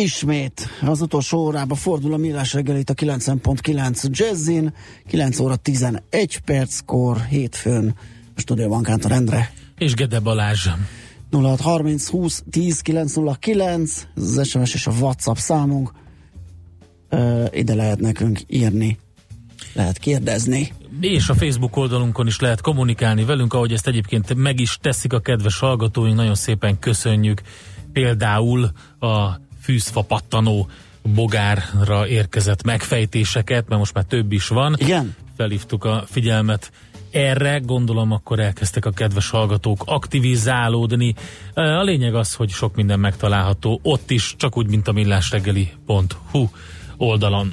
Ismét az utolsó órába fordul a millás reggelét a 9.9 Jazzin, 9 óra 11 perckor, hétfőn a stúdióban Kántor Endre. És Gede Balázs. 0630 20 10 909, ez az SMS és a WhatsApp számunk. Uh, ide lehet nekünk írni, lehet kérdezni. És a Facebook oldalunkon is lehet kommunikálni velünk, ahogy ezt egyébként meg is teszik a kedves hallgatóink, nagyon szépen köszönjük. Például a fűzfa pattanó bogárra érkezett megfejtéseket, mert most már több is van. Igen? Felhívtuk a figyelmet erre, gondolom akkor elkezdtek a kedves hallgatók aktivizálódni. A lényeg az, hogy sok minden megtalálható ott is, csak úgy, mint a millásreggeli.hu oldalon.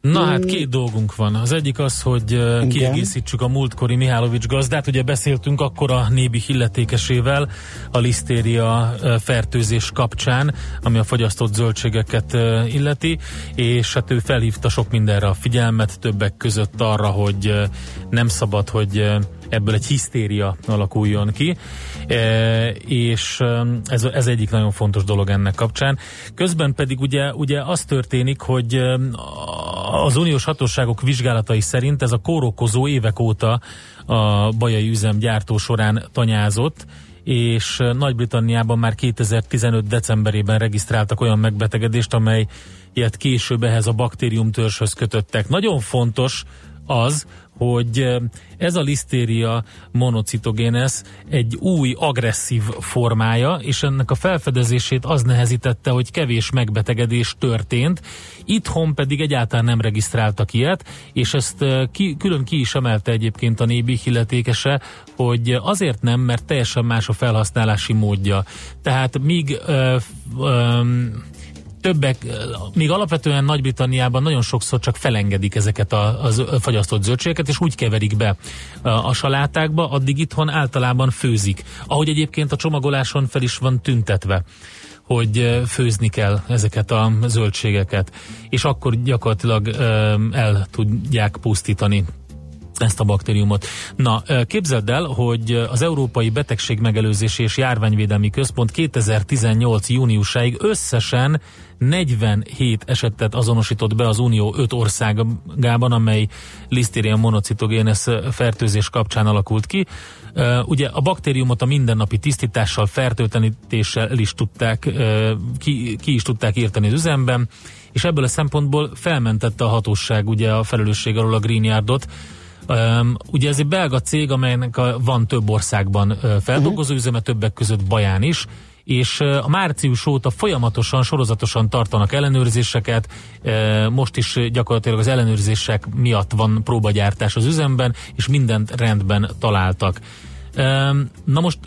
Na hát két dolgunk van. Az egyik az, hogy uh, kiegészítsük a múltkori Mihálovics gazdát. Ugye beszéltünk akkor a nébi hilletékesével a lisztéria fertőzés kapcsán, ami a fagyasztott zöldségeket illeti, és hát ő felhívta sok mindenre a figyelmet, többek között arra, hogy nem szabad, hogy ebből egy hisztéria alakuljon ki, e, és ez, ez egyik nagyon fontos dolog ennek kapcsán. Közben pedig ugye, ugye az történik, hogy az uniós hatóságok vizsgálatai szerint ez a kórokozó évek óta a bajai üzem gyártó során tanyázott, és Nagy-Britanniában már 2015. decemberében regisztráltak olyan megbetegedést, amely ilyet később ehhez a baktériumtörzshöz kötöttek. Nagyon fontos az, hogy ez a lisztéria monocitogénez egy új agresszív formája, és ennek a felfedezését az nehezítette, hogy kevés megbetegedés történt, itthon pedig egyáltalán nem regisztráltak ilyet, és ezt ki, külön ki is emelte egyébként a nébi illetékese, hogy azért nem, mert teljesen más a felhasználási módja. Tehát míg ö, ö, többek, még alapvetően Nagy-Britanniában nagyon sokszor csak felengedik ezeket a, a fagyasztott zöldségeket, és úgy keverik be a, a salátákba, addig itthon általában főzik. Ahogy egyébként a csomagoláson fel is van tüntetve hogy főzni kell ezeket a zöldségeket, és akkor gyakorlatilag el tudják pusztítani ezt a baktériumot. Na, képzeld el, hogy az Európai Betegség Megelőzési és Járványvédelmi Központ 2018. júniusáig összesen 47 esetet azonosított be az Unió 5 országában, amely Listeria monocitogénes fertőzés kapcsán alakult ki. Ugye a baktériumot a mindennapi tisztítással, fertőtlenítéssel is tudták, ki, ki is tudták írtani az üzemben, és ebből a szempontból felmentette a hatóság ugye a felelősség alól a Green Yardot, Um, ugye ez egy belga cég, amelynek a, van több országban uh, feldolgozó üzeme, többek között Baján is, és uh, a március óta folyamatosan, sorozatosan tartanak ellenőrzéseket, uh, most is gyakorlatilag az ellenőrzések miatt van próbagyártás az üzemben, és mindent rendben találtak. Um, na most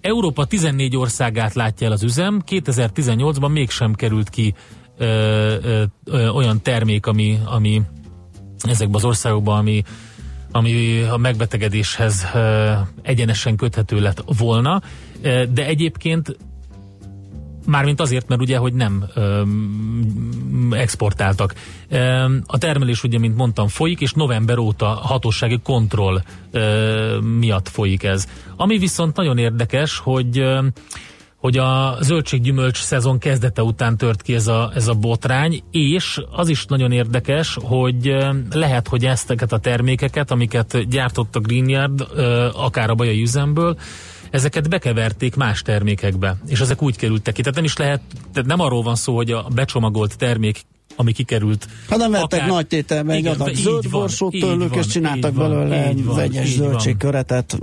Európa 14 országát látja el az üzem, 2018-ban mégsem került ki ö, ö, ö, olyan termék, ami, ami ezekben az országokban, ami, ami a megbetegedéshez egyenesen köthető lett volna, de egyébként Mármint azért, mert ugye, hogy nem ö, exportáltak. Ö, a termelés ugye, mint mondtam, folyik, és november óta hatósági kontroll ö, miatt folyik ez. Ami viszont nagyon érdekes, hogy ö, hogy a zöldséggyümölcs szezon kezdete után tört ki ez a, ez a botrány, és az is nagyon érdekes, hogy lehet, hogy ezteket a termékeket, amiket gyártott a Green Yard, akár a bajai üzemből, ezeket bekeverték más termékekbe, és ezek úgy kerültek ki. Tehát nem is lehet, tehát nem arról van szó, hogy a becsomagolt termék ami kikerült. Hát nem vettek akár, nagy tételben egy adag zöld borsót tőlük, és csináltak van, belőle van, vegyes zöldségköretet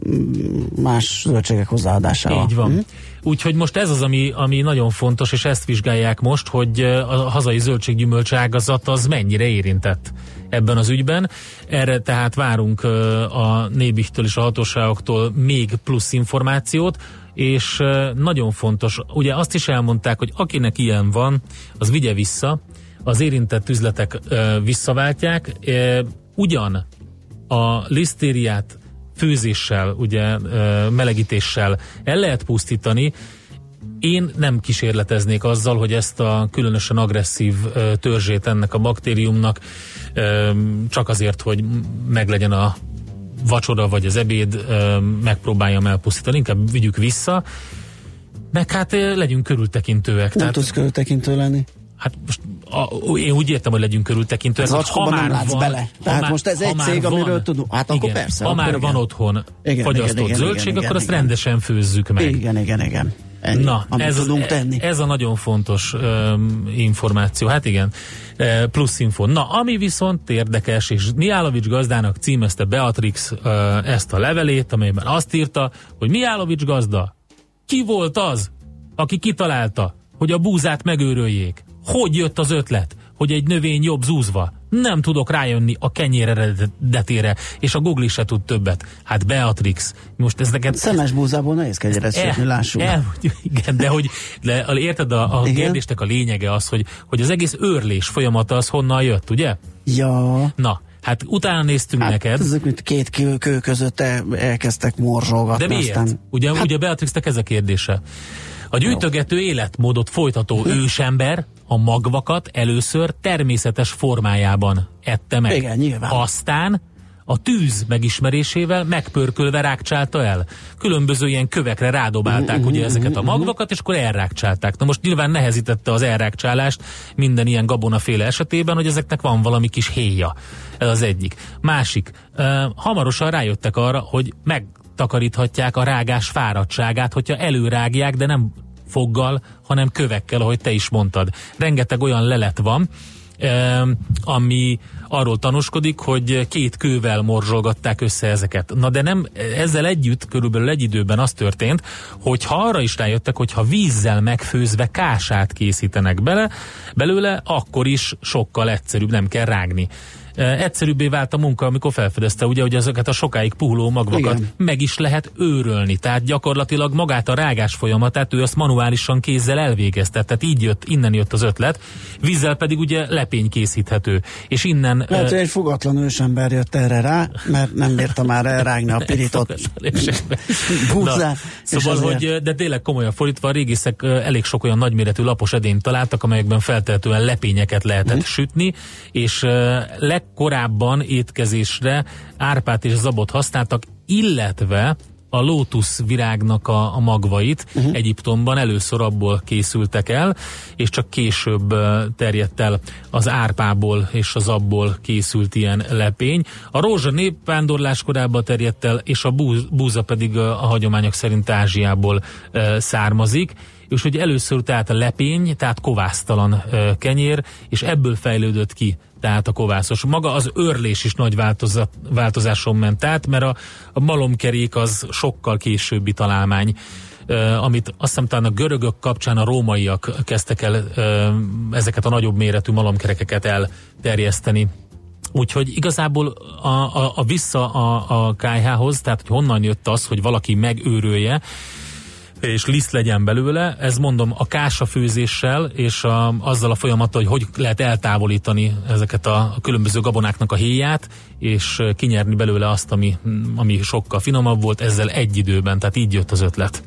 más zöldségek hozzáadásával. Így van. Hm? Úgyhogy most ez az, ami, ami nagyon fontos, és ezt vizsgálják most, hogy a hazai zöldséggyümölcs ágazat az mennyire érintett ebben az ügyben. Erre tehát várunk a Nébihtől és a hatóságoktól még plusz információt, és nagyon fontos, ugye azt is elmondták, hogy akinek ilyen van, az vigye vissza, az érintett üzletek visszaváltják, ugyan a lisztériát főzéssel, ugye melegítéssel el lehet pusztítani, én nem kísérleteznék azzal, hogy ezt a különösen agresszív törzsét ennek a baktériumnak csak azért, hogy meglegyen a vacsora vagy az ebéd, megpróbáljam elpusztítani, inkább vigyük vissza, meg hát legyünk körültekintőek. Nem tehát, tudsz körültekintő lenni. Hát most a, én úgy értem, hogy legyünk körültekintőek. Az ha már nem van, bele. Tehát már, most ez egy cég, van, amiről tudunk. Hát igen, akkor persze. Ha már igen. van otthon igen, fagyasztott igen, zöldség, igen, akkor igen, azt igen. rendesen főzzük meg. Igen, igen, igen. Ennyi, Na, ez, tudunk tenni. ez a nagyon fontos um, információ. Hát igen, uh, plusz info. Na, ami viszont érdekes, és Miálovics gazdának címezte Beatrix uh, ezt a levelét, amelyben azt írta, hogy Miálovics gazda, ki volt az, aki kitalálta, hogy a búzát megőröljék? Hogy jött az ötlet, hogy egy növény jobb zúzva? Nem tudok rájönni a kenyér eredetére, és a Google se tud többet. Hát Beatrix, most ez neked... Szemes búzából nehéz kenyeret sütni, lássuk. El, igen, de hogy de, érted, a, a kérdésnek a lényege az, hogy, hogy az egész őrlés folyamata az honnan jött, ugye? Ja. Na, Hát utána néztünk hát, neked. Ezek, mint két kő, kő között elkezdtek morzsolgatni. De miért? Aztán... Ugye, hát, ugye Beatrixnek ez a kérdése. A gyűjtögető életmódot folytató ősember a magvakat először természetes formájában ette meg. Igen, nyilván. Aztán a tűz megismerésével megpörkölve rákcsálta el. Különböző ilyen kövekre rádobálták ugye ezeket a magvakat, és akkor elrákcsálták. Na most nyilván nehezítette az elrákcsálást minden ilyen gabonaféle esetében, hogy ezeknek van valami kis héja. Ez az egyik. Másik, uh, hamarosan rájöttek arra, hogy meg takaríthatják a rágás fáradtságát, hogyha előrágják, de nem foggal, hanem kövekkel, ahogy te is mondtad. Rengeteg olyan lelet van, ami arról tanúskodik, hogy két kővel morzsolgatták össze ezeket. Na de nem, ezzel együtt körülbelül egy időben az történt, hogy ha arra is rájöttek, hogy ha vízzel megfőzve kását készítenek bele, belőle, akkor is sokkal egyszerűbb, nem kell rágni egyszerűbbé vált a munka, amikor felfedezte, ugye, hogy ezeket a sokáig puhuló magvakat Igen. meg is lehet őrölni. Tehát gyakorlatilag magát a rágás folyamatát ő azt manuálisan kézzel elvégezte. Tehát így jött, innen jött az ötlet. Vízzel pedig ugye lepény készíthető. És innen... Lehet, hogy egy fogatlan ősember jött erre rá, mert nem bírta már elrágni a pirított búzát. Szóval, hogy, de tényleg komolyan fordítva, a régészek elég sok olyan nagyméretű lapos edényt találtak, amelyekben feltehetően lepényeket lehetett hmm. sütni, és leg korábban étkezésre árpát és zabot használtak, illetve a lótusz virágnak a, a magvait uh-huh. Egyiptomban először abból készültek el, és csak később terjedt el az árpából és az abból készült ilyen lepény. A rózsa népvándorlás korában terjedt el, és a búza pedig a, a hagyományok szerint Ázsiából e, származik és hogy először tehát a lepény, tehát kovásztalan kenyér, és ebből fejlődött ki tehát a kovászos. Maga az örlés is nagy változat, változáson ment át, mert a, a malomkerék az sokkal későbbi találmány, uh, amit azt hiszem talán a görögök kapcsán a rómaiak kezdtek el uh, ezeket a nagyobb méretű malomkerekeket elterjeszteni. Úgyhogy igazából a, a, a vissza a, a KH-hoz, tehát hogy honnan jött az, hogy valaki megőrölje, és liszt legyen belőle, ez mondom a kásafőzéssel és a, azzal a folyamattal, hogy hogy lehet eltávolítani ezeket a, különböző gabonáknak a héját, és kinyerni belőle azt, ami, ami sokkal finomabb volt, ezzel egy időben, tehát így jött az ötlet.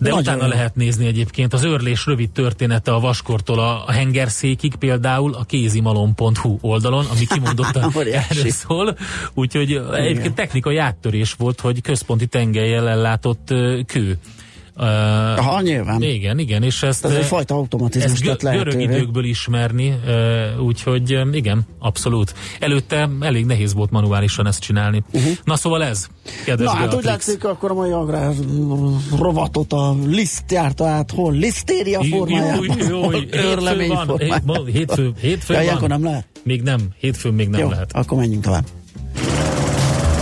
De Nagyon utána jó. lehet nézni egyébként az örlés rövid története a vaskortól a, a hengerszékig például a kézimalom.hu oldalon, ami kimondottan erről szól. Úgyhogy Igen. egyébként technikai áttörés volt, hogy központi tengelyel ellátott kő Aha, nyilván. Igen, igen, és ezt... Ez egy fajta automatizmus ezt gö- görög időkből ismerni, úgyhogy igen, abszolút. Előtte elég nehéz volt manuálisan ezt csinálni. Uh-huh. Na szóval ez, kedves Na hát úgy látszik, akkor a mai agrár rovatot a liszt járta át, hol? Lisztéria formájában. Hétfő van, hétfő, hétfő ja, van. nem lehet? Még nem, hétfőn még nem jó, lehet. akkor menjünk tovább.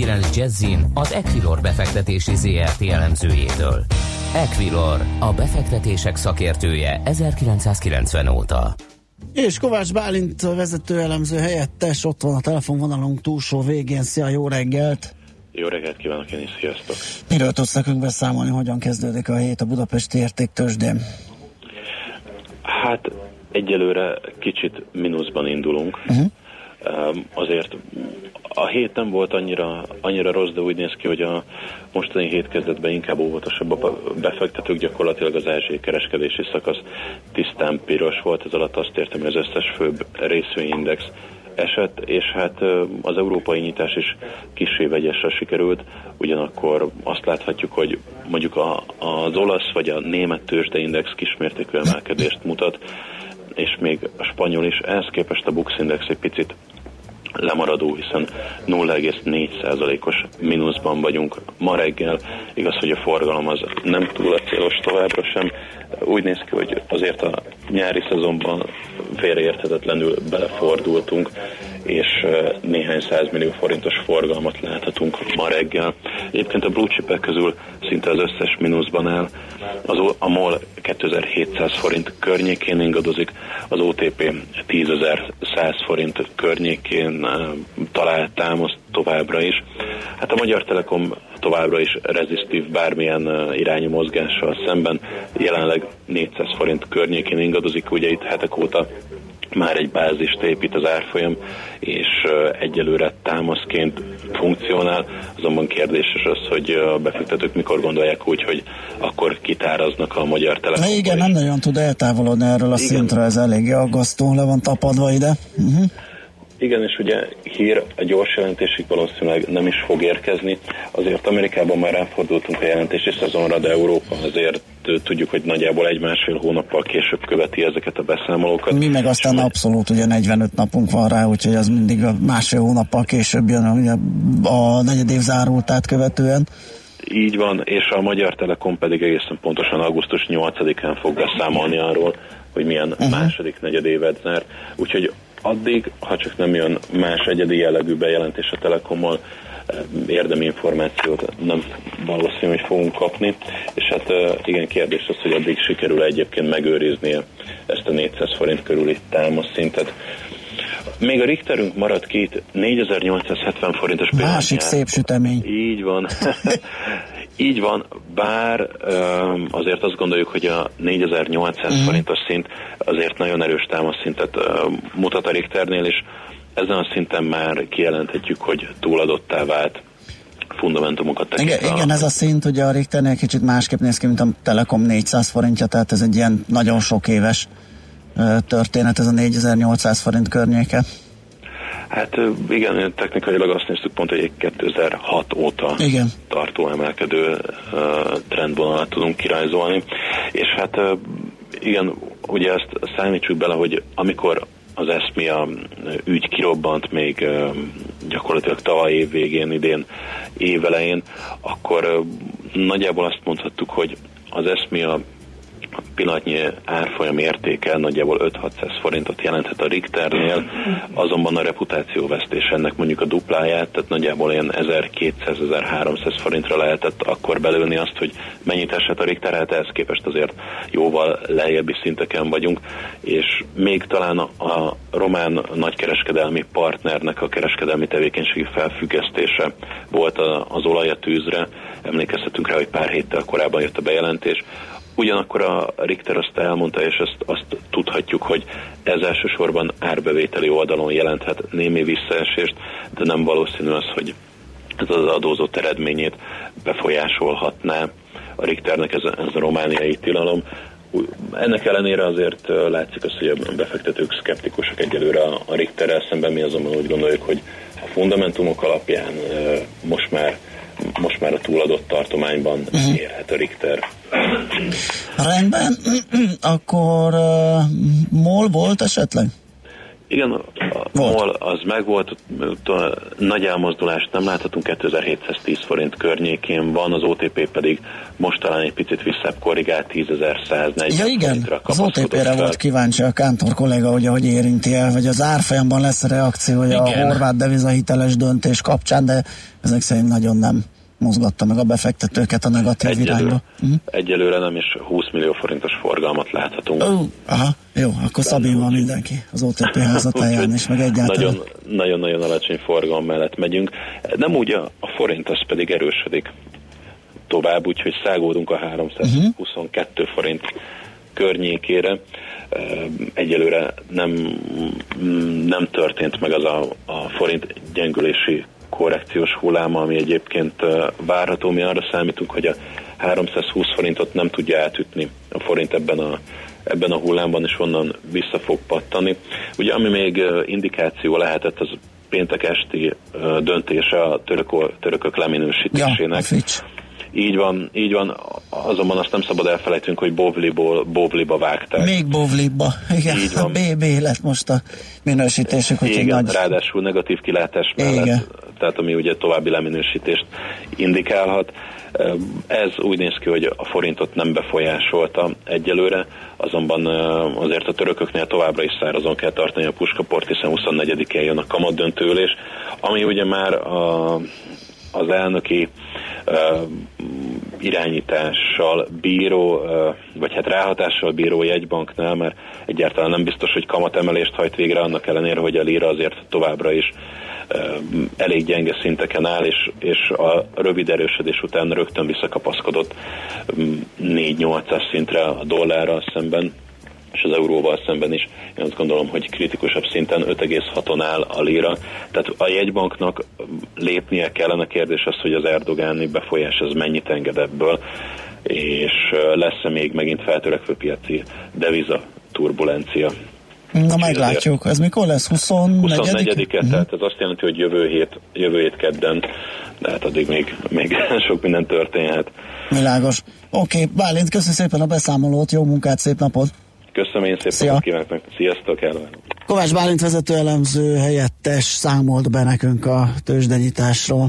90.9 Jazzin az Equilor befektetési ZRT elemzőjétől. Equilor, a befektetések szakértője 1990 óta. És Kovács Bálint vezető elemző helyettes, ott van a telefonvonalunk túlsó végén. Szia, jó reggelt! Jó reggelt kívánok én is, sziasztok! Miről tudsz nekünk beszámolni, hogyan kezdődik a hét a budapesti értéktősdén? Hát egyelőre kicsit mínuszban indulunk. Uh-huh. Azért a hét nem volt annyira, annyira rossz, de úgy néz ki, hogy a mostani hét kezdetben inkább óvatosabb a befektetők, gyakorlatilag az első kereskedési szakasz tisztán piros volt, ez alatt azt értem, hogy az összes főbb részvényindex esett, és hát az európai nyitás is kissé vegyesre sikerült, ugyanakkor azt láthatjuk, hogy mondjuk a, az olasz vagy a német tőzsdeindex kismértékű emelkedést mutat, és még a spanyol is, ehhez képest a Bux Index egy picit lemaradó, hiszen 0,4%-os mínuszban vagyunk ma reggel. Igaz, hogy a forgalom az nem túl a célos továbbra sem. Úgy néz ki, hogy azért a nyári szezonban félreérthetetlenül belefordultunk, és néhány millió forintos forgalmat láthatunk ma reggel. Egyébként a blue chipek közül szinte az összes mínuszban áll. Az, a MOL 2700 forint környékén ingadozik, az OTP 10.100 forint környékén talált támaszt továbbra is. Hát a Magyar Telekom továbbra is rezisztív bármilyen irányú mozgással szemben, jelenleg 400 forint környékén ingadozik, ugye itt hetek óta már egy bázist épít az árfolyam, és egyelőre támaszként funkcionál, azonban kérdéses az, hogy a befektetők mikor gondolják úgy, hogy akkor kitáraznak a magyar telefonból. Igen, nem nagyon tud eltávolodni erről a Igen. szintre, ez eléggé aggasztó, le van tapadva ide. Uh-huh. Igen, és ugye hír a gyors jelentésig valószínűleg nem is fog érkezni. Azért Amerikában már ráfordultunk a jelentési szezonra, de Európa azért tudjuk, hogy nagyjából egy-másfél hónappal később követi ezeket a beszámolókat. Mi meg aztán és abszolút ugye 45 napunk van rá, úgyhogy az mindig a másfél hónappal később jön ugye a negyed év zárultát követően. Így van, és a Magyar Telekom pedig egészen pontosan augusztus 8-án fog beszámolni arról, hogy milyen uh-huh. második negyed évet zár. Úgyhogy addig, ha csak nem jön más egyedi jellegű bejelentés a Telekommal, eh, érdemi információt nem valószínű, hogy fogunk kapni, és hát eh, igen, kérdés az, hogy addig sikerül egyébként megőrizni ezt a 400 forint körüli támaszszintet. Még a Richterünk maradt két 4870 forintos pénz. Másik szép sütemény. Így van. Így van, bár azért azt gondoljuk, hogy a 4800 uh-huh. Mhm. forintos szint azért nagyon erős támaszszintet mutat a Richternél, és ezen a szinten már kijelenthetjük, hogy túladottá vált fundamentumokat tekintve. Igen, igen, ez a szint ugye a Richternél kicsit másképp néz ki, mint a Telekom 400 forintja, tehát ez egy ilyen nagyon sok éves történet, ez a 4800 forint környéke. Hát igen, technikailag azt néztük pont, hogy 2006 óta igen. tartó emelkedő trendvonalat tudunk kirajzolni, és hát igen, ugye ezt számítsuk bele, hogy amikor az ESMIA ügy kirobbant még gyakorlatilag tavaly év végén, idén évelején, akkor nagyjából azt mondhattuk, hogy az ESMIA pillanatnyi árfolyam értéke nagyjából 5-600 forintot jelenthet a Richternél, azonban a reputációvesztés ennek mondjuk a dupláját, tehát nagyjából ilyen 1200-1300 forintra lehetett akkor belőni azt, hogy mennyit esett a Richter, hát ehhez képest azért jóval lejjebbi szinteken vagyunk, és még talán a román nagykereskedelmi partnernek a kereskedelmi tevékenységi felfüggesztése volt az olaj a tűzre, emlékeztetünk rá, hogy pár héttel korábban jött a bejelentés, Ugyanakkor a Richter azt elmondta, és azt, azt tudhatjuk, hogy ez elsősorban árbevételi oldalon jelenthet némi visszaesést, de nem valószínű az, hogy ez az adózott eredményét befolyásolhatná a Richternek ez a, ez a romániai tilalom. Ennek ellenére azért látszik az, hogy a befektetők szkeptikusak egyelőre a Richterrel szemben, mi azonban úgy gondoljuk, hogy a fundamentumok alapján most már most már a túladott tartományban uh-huh. érhet a Richter. Rendben, akkor uh, MOL volt esetleg? Igen, a. MOL az megvolt, nagy elmozdulást nem láthatunk, 2710 forint környékén van, az OTP pedig most talán egy picit visszább korrigált 10.140 Ja igen, az OTP-re volt kíváncsi a Kántor kollega, hogy ahogy érinti el, vagy az árfolyamban lesz a reakciója igen. a horvát devizahiteles döntés kapcsán, de ezek szerint nagyon nem mozgatta meg a befektetőket a negatív Egyelőre, irányba. Uh-huh. Egyelőre nem is 20 millió forintos forgalmat láthatunk. Uh, aha, jó, akkor Szabin van mindenki az OTP házatáján is, meg egyáltalán. Nagyon-nagyon alacsony forgalom mellett megyünk. Nem úgy, a, a forint az pedig erősödik tovább, úgyhogy szágódunk a 322 uh-huh. Mhm. forint környékére. Egyelőre nem, nem történt meg az a, a forint gyengülési korrekciós hulláma, ami egyébként várható. Mi arra számítunk, hogy a 320 forintot nem tudja átütni a forint ebben a, ebben a hullámban, és onnan vissza fog pattani. Ugye ami még indikáció lehetett, az péntek esti döntése a török, törökök leminősítésének. Ja, Így van, így van, azonban azt nem szabad elfelejtünk, hogy Bovliból, Bovliba vágták. Még Bovliba, igen, így van. BB lett most a minősítésük, úgyhogy igen, nagy... ráadásul negatív kilátás mellett, igen. Tehát ami ugye további leminősítést indikálhat. Ez úgy néz ki, hogy a forintot nem befolyásolta egyelőre, azonban azért a törököknél továbbra is szárazon kell tartani a puskaport, hiszen 24-én jön a kamat döntőülés, ami ugye már a, az elnöki irányítással bíró, vagy hát ráhatással bíró jegybanknál, mert egyáltalán nem biztos, hogy kamatemelést hajt végre, annak ellenére, hogy a líra azért továbbra is elég gyenge szinteken áll, és, és a rövid erősödés után rögtön visszakapaszkodott 4-800 szintre a dollárral szemben, és az euróval szemben is. Én azt gondolom, hogy kritikusabb szinten 5,6-on áll a lira. Tehát a jegybanknak lépnie kellene kérdés az, hogy az erdogáni befolyás az mennyit enged ebből, és lesz-e még megint feltörekvő piaci deviza turbulencia. Na meglátjuk, ez mikor lesz? 24 24 uh-huh. tehát ez azt jelenti, hogy jövő hét, jövő hét kedden, de hát addig még, még sok minden történhet. Világos. Oké, okay, Bálint, köszönöm szépen a beszámolót, jó munkát, szép napot! Köszönöm én szépen, Szia. kívánok, sziasztok, el. Kovács Bálint vezető elemző helyettes számolt be nekünk a tőzsdenyításról.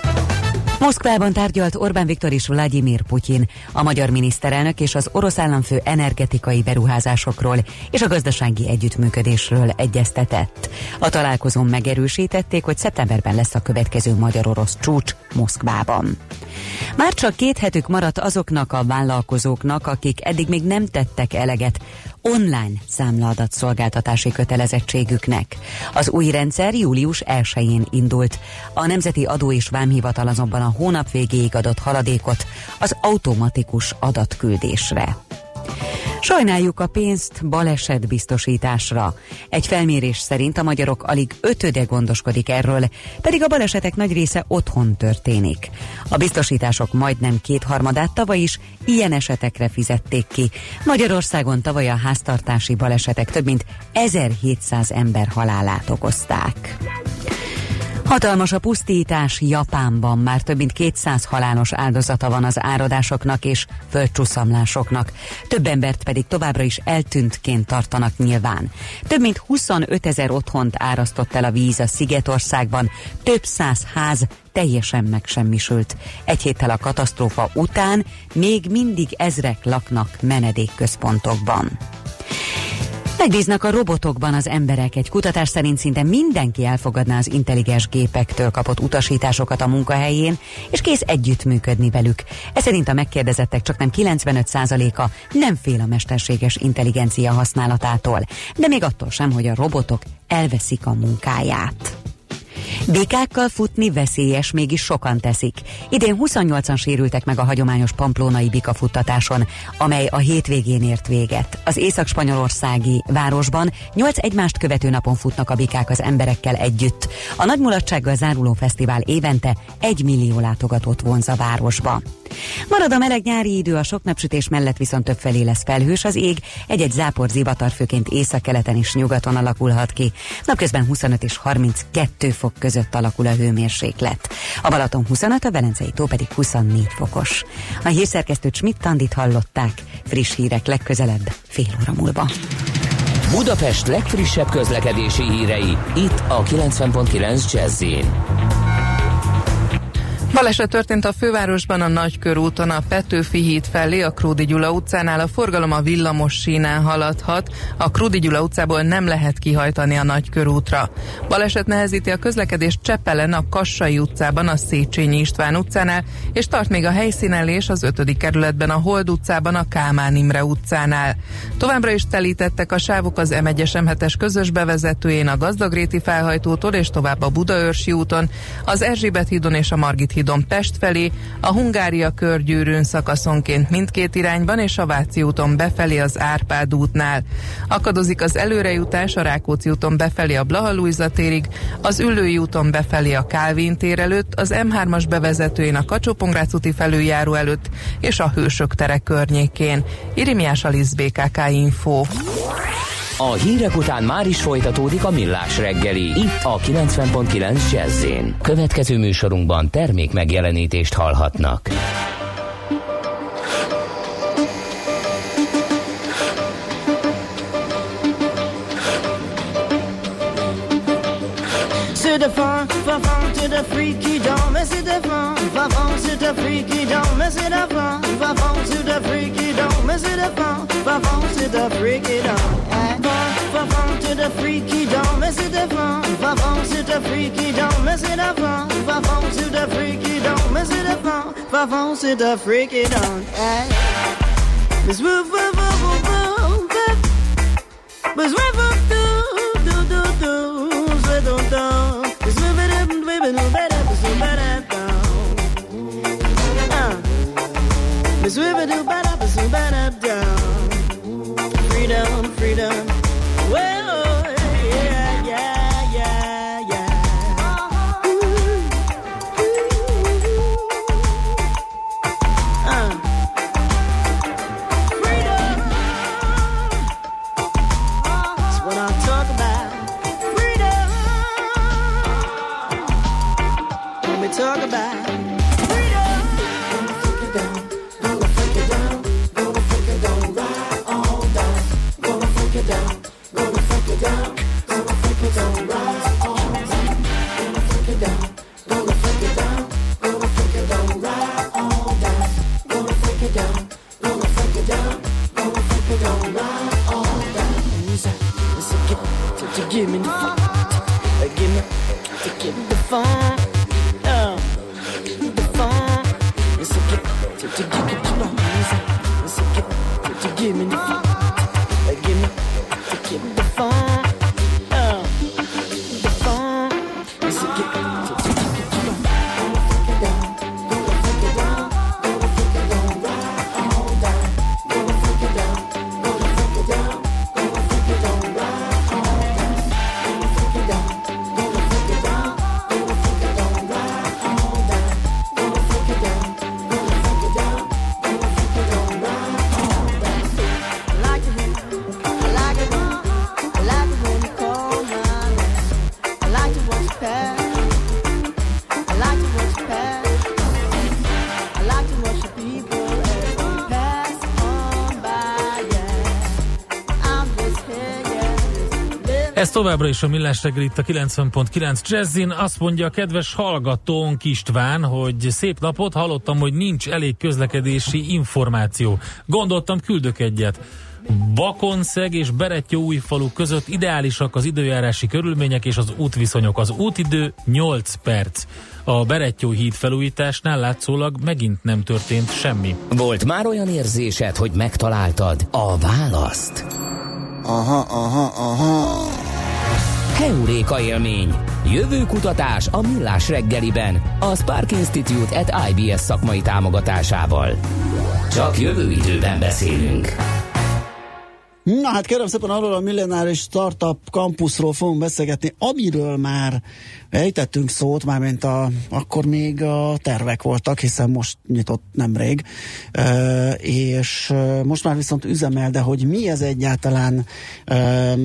Moszkvában tárgyalt Orbán Viktor és Vladimir Putyin, a magyar miniszterelnök és az orosz államfő energetikai beruházásokról és a gazdasági együttműködésről egyeztetett. A találkozón megerősítették, hogy szeptemberben lesz a következő magyar-orosz csúcs Moszkvában. Már csak két hetük maradt azoknak a vállalkozóknak, akik eddig még nem tettek eleget online számlaadat szolgáltatási kötelezettségüknek. Az új rendszer július 1-én indult. A Nemzeti Adó és Vámhivatal azonban a hónap végéig adott haladékot az automatikus adatküldésre. Sajnáljuk a pénzt balesetbiztosításra. Egy felmérés szerint a magyarok alig ötöde gondoskodik erről, pedig a balesetek nagy része otthon történik. A biztosítások majdnem kétharmadát tavaly is ilyen esetekre fizették ki. Magyarországon tavaly a háztartási balesetek több mint 1700 ember halálát okozták. Hatalmas a pusztítás Japánban, már több mint 200 halálos áldozata van az áradásoknak és földcsúszamlásoknak. Több embert pedig továbbra is eltűntként tartanak nyilván. Több mint 25 ezer otthont árasztott el a víz a Szigetországban, több száz ház teljesen megsemmisült. Egy héttel a katasztrófa után még mindig ezrek laknak menedékközpontokban. Megbíznak a robotokban az emberek. Egy kutatás szerint szinte mindenki elfogadná az intelligens gépektől kapott utasításokat a munkahelyén, és kész együttműködni velük. Ez szerint a megkérdezettek csak nem 95%-a nem fél a mesterséges intelligencia használatától, de még attól sem, hogy a robotok elveszik a munkáját. Békákkal futni veszélyes, mégis sokan teszik. Idén 28-an sérültek meg a hagyományos pamplónai bikafuttatáson, amely a hétvégén ért véget. Az észak-spanyolországi városban 8 egymást követő napon futnak a bikák az emberekkel együtt. A nagy mulatsággal záruló fesztivál évente 1 millió látogatót vonz a városba. Marad a meleg nyári idő, a sok napsütés mellett viszont többfelé lesz felhős az ég, egy-egy zápor zivatar főként északkeleten és nyugaton alakulhat ki. Napközben 25 és 32 fok között alakul a hőmérséklet. A Balaton 25, a Velencei tó pedig 24 fokos. A hírszerkesztő Schmidt Tandit hallották. Friss hírek legközelebb, fél óra múlva. Budapest legfrissebb közlekedési hírei, itt a 90.9 jazz Baleset történt a fővárosban a Nagykörúton, a Petőfi híd felé, a Krúdi Gyula utcánál a forgalom a villamos sínán haladhat, a Krúdi Gyula utcából nem lehet kihajtani a Nagykörútra. Baleset nehezíti a közlekedést Csepelen, a Kassai utcában, a Széchenyi István utcánál, és tart még a helyszínelés az 5. kerületben, a Hold utcában, a Kálmán Imre utcánál. Továbbra is telítettek a sávok az M1-es M7-es közös bevezetőjén, a Gazdagréti felhajtótól és tovább a Budaörsi úton, az Erzsébet hídon és a Margit hídon Pest felé, a Hungária körgyűrűn szakaszonként mindkét irányban, és a Váci úton befelé az Árpád útnál. Akadozik az előrejutás a Rákóczi úton befelé a Blaha térig, az Üllői úton befelé a Kálvin tér előtt, az M3-as bevezetőjén a kacsó úti felüljáró előtt, és a Hősök tere környékén. Irimiás Alisz BKK Info. A hírek után már is folytatódik a millás reggeli, itt a 90.9 jazz Következő műsorunkban termék megjelenítést hallhatnak. C'est de fun, fun, fun, to the freaky dome, c'est de fun, fun, fun, to the freaky dome, c'est de fun, fun, fun, to the freaky dome, c'est de fun, fun, fun, to the freaky dome. Fun, c'est un freak qui dort, mais c'est devant. Va vendre, c'est un freak qui dort, mais c'est devant. Va vendre, c'est un freak qui dort, mais c'est devant. Va vendre, freak woof, woof, woof, woof, woof. Cause woof, woof, do, do, do, do. Ez továbbra is a Millás reggel itt a 90.9 Jazzin. Azt mondja a kedves hallgatónk István, hogy szép napot, hallottam, hogy nincs elég közlekedési információ. Gondoltam, küldök egyet. Bakonszeg és Berettyó-újfalu között ideálisak az időjárási körülmények és az útviszonyok. Az útidő 8 perc. A Berettyó híd felújításnál látszólag megint nem történt semmi. Volt már olyan érzésed, hogy megtaláltad a választ? Aha, aha, aha. Heuréka élmény. Jövő kutatás a Millás reggeliben. A Spark Institute at IBS szakmai támogatásával. Csak jövő időben beszélünk. Na hát kérem szépen arról a millenáris startup campusról fogunk beszélgetni, amiről már ejtettünk szót, mármint a, akkor még a tervek voltak, hiszen most nyitott nemrég, e, és most már viszont üzemel, de hogy mi ez egyáltalán, e,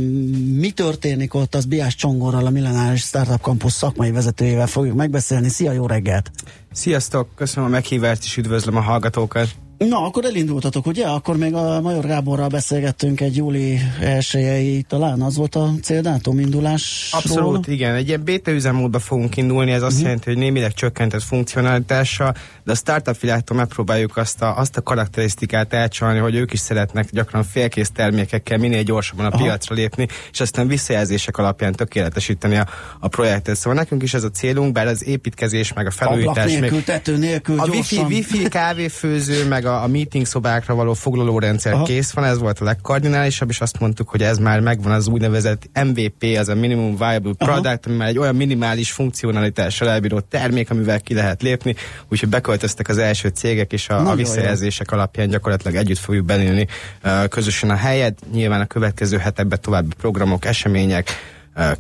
mi történik ott, az Biás Csongorral, a millenáris startup campus szakmai vezetőjével fogjuk megbeszélni. Szia, jó reggelt! Sziasztok, köszönöm a meghívást, és üdvözlöm a hallgatókat. Na, akkor elindultatok, ugye? Akkor még a Major Gáborral beszélgettünk egy júli 1 talán az volt a céldátum indulásról? Abszolút, igen. Egy ilyen beta üzemmódba fogunk indulni, ez azt uh-huh. jelenti, hogy némileg csökkentett funkcionalitással, de a startup világtól megpróbáljuk azt a, azt a karakterisztikát elcsalni, hogy ők is szeretnek gyakran félkész termékekkel minél gyorsabban a Aha. piacra lépni, és aztán visszajelzések alapján tökéletesíteni a, a projektet. Szóval nekünk is ez a célunk, bár az építkezés, meg a felújítás, Ablak nélkül, még tető nélkül, a gyorsan. wifi, wifi kávéfőző, meg a, a meeting szobákra való foglalórendszer Aha. kész van, ez volt a legkardinálisabb, és azt mondtuk, hogy ez már megvan az úgynevezett MVP, az a Minimum Viable Product, Aha. ami már egy olyan minimális funkcionalitással elbíró termék, amivel ki lehet lépni, úgyhogy beköltöztek az első cégek, és a, a visszajelzések alapján gyakorlatilag együtt fogjuk benélni uh, közösen a helyet. Nyilván a következő hetekben további programok, események,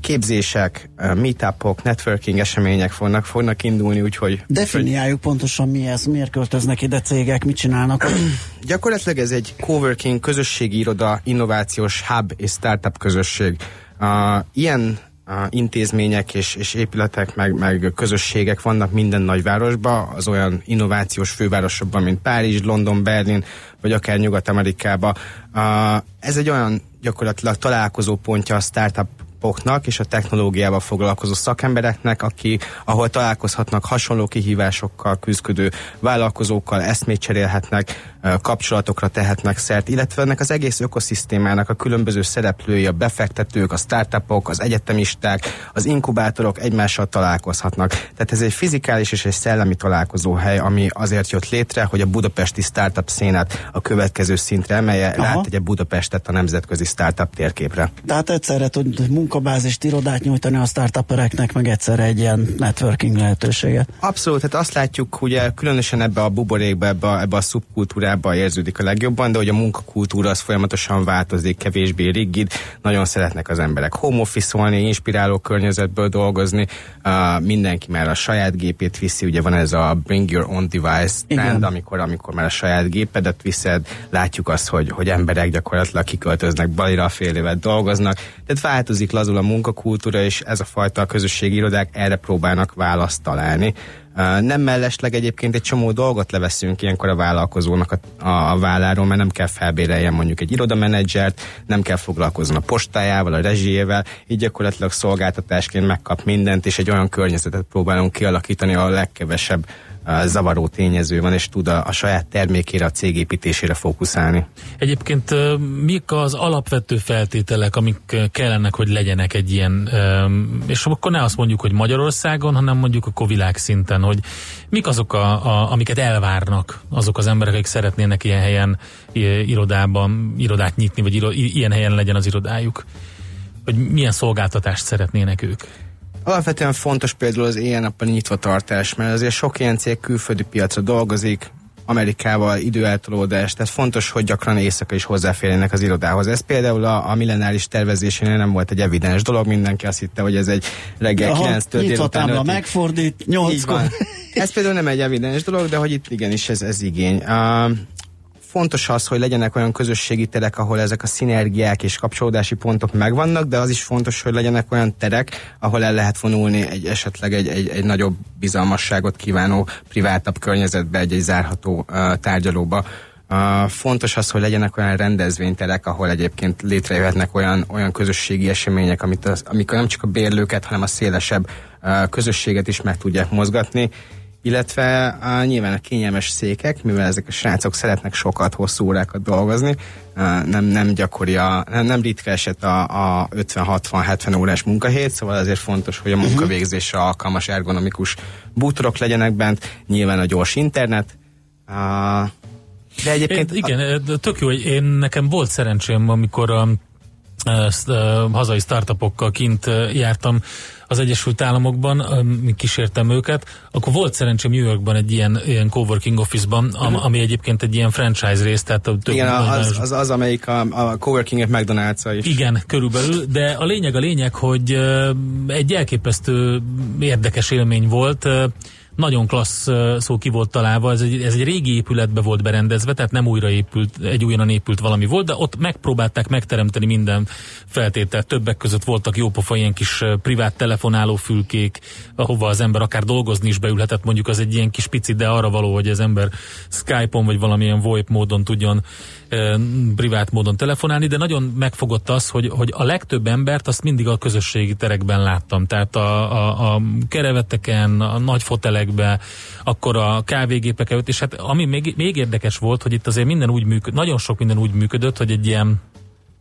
képzések, meetupok, networking események fognak, fognak indulni, úgyhogy... Definiáljuk pontosan mi ez, miért költöznek ide cégek, mit csinálnak? Gyakorlatilag ez egy coworking, közösségi iroda, innovációs hub és startup közösség. Uh, ilyen intézmények és, és épületek, meg, meg közösségek vannak minden nagyvárosban, az olyan innovációs fővárosokban, mint Párizs, London, Berlin, vagy akár Nyugat-Amerikában. Ez egy olyan gyakorlatilag találkozó pontja a startup oknak és a technológiával foglalkozó szakembereknek, aki, ahol találkozhatnak hasonló kihívásokkal küzdő vállalkozókkal, eszmét cserélhetnek, kapcsolatokra tehetnek szert, illetve ennek az egész ökoszisztémának a különböző szereplői, a befektetők, a startupok, az egyetemisták, az inkubátorok egymással találkozhatnak. Tehát ez egy fizikális és egy szellemi találkozóhely, ami azért jött létre, hogy a budapesti startup szénát a következő szintre emelje, egy Budapestet a nemzetközi startup térképre. Tehát egyszerre tud munkabázist, irodát nyújtani a startupereknek, meg egyszerre egy ilyen networking lehetőséget. Abszolút, tehát azt látjuk, ugye különösen ebbe a buborékba, ebbe a, ebbe a szubkultúrába, érződik a legjobban, de hogy a munkakultúra az folyamatosan változik, kevésbé rigid, nagyon szeretnek az emberek home office inspiráló környezetből dolgozni, uh, mindenki már a saját gépét viszi, ugye van ez a bring your own device trend, amikor, amikor már a saját gépedet viszed, látjuk azt, hogy, hogy emberek gyakorlatilag kiköltöznek balira fél évet dolgoznak, tehát változik, lazul a munkakultúra, és ez a fajta közösségi irodák erre próbálnak választ találni. Nem mellesleg egyébként egy csomó dolgot leveszünk ilyenkor a vállalkozónak a, a, a válláról, mert nem kell felbéreljen mondjuk egy irodamenedzsert, nem kell foglalkozni a postájával, a rezsijével, így gyakorlatilag szolgáltatásként megkap mindent, és egy olyan környezetet próbálunk kialakítani, a legkevesebb zavaró tényező van, és tud a, a saját termékére, a cégépítésére fókuszálni. Egyébként mik az alapvető feltételek, amik kellenek, hogy legyenek egy ilyen, és akkor ne azt mondjuk, hogy Magyarországon, hanem mondjuk a világszinten, hogy mik azok, a, a, amiket elvárnak azok az emberek, akik szeretnének ilyen helyen irodában irodát nyitni, vagy iro, ilyen helyen legyen az irodájuk? Vagy milyen szolgáltatást szeretnének ők? Alapvetően fontos például az ilyen nappal nyitva tartás, mert azért sok ilyen cég külföldi piacra dolgozik, Amerikával időeltolódás, tehát fontos, hogy gyakran éjszaka is hozzáférjenek az irodához. Ez például a, a millenáris tervezésénél nem volt egy evidens dolog, mindenki azt hitte, hogy ez egy reggel 9-től délután megfordít, 8 Ez például nem egy evidens dolog, de hogy itt igenis ez, ez igény. Uh, fontos az, hogy legyenek olyan közösségi terek, ahol ezek a szinergiák és kapcsolódási pontok megvannak, de az is fontos, hogy legyenek olyan terek, ahol el lehet vonulni egy esetleg egy, egy, egy nagyobb bizalmasságot kívánó privátabb környezetbe, egy, egy zárható uh, tárgyalóba. Uh, fontos az, hogy legyenek olyan rendezvényterek, ahol egyébként létrejöhetnek olyan, olyan közösségi események, amit az, amikor nem csak a bérlőket, hanem a szélesebb uh, közösséget is meg tudják mozgatni, illetve a, nyilván a kényelmes székek, mivel ezek a srácok szeretnek sokat, hosszú órákat dolgozni, nem, nem gyakori, a, nem, nem ritka eset a, a 50-60-70 órás munkahét, szóval azért fontos, hogy a mhm. munkavégzésre alkalmas ergonomikus bútorok legyenek bent, nyilván a gyors internet, de egyébként... É, igen, tök jó, hogy én nekem volt szerencsém, amikor a, a, a hazai startupokkal kint jártam az Egyesült Államokban, kísértem őket, akkor volt szerencsém New Yorkban egy ilyen, ilyen coworking office-ban, am, mhm. ami egyébként egy ilyen franchise rész, tehát több Igen, az, az, az, amelyik a, a coworking megdonálca is. Igen, körülbelül, de a lényeg a lényeg, hogy egy elképesztő érdekes élmény volt, nagyon klassz szó ki volt találva, ez egy, ez egy régi épületbe volt berendezve, tehát nem újra épült, egy újonnan épült valami volt, de ott megpróbálták megteremteni minden feltételt. Többek között voltak jópofa ilyen kis privát telefonáló fülkék, ahova az ember akár dolgozni is beülhetett, mondjuk az egy ilyen kis pici, de arra való, hogy az ember Skype-on vagy valamilyen VoIP módon tudjon privát módon telefonálni, de nagyon megfogott az, hogy, hogy a legtöbb embert azt mindig a közösségi terekben láttam. Tehát a, a, a kereveteken, a nagy fotelekbe, akkor a kávégépek előtt, és hát ami még, még érdekes volt, hogy itt azért minden úgy működött, nagyon sok minden úgy működött, hogy egy ilyen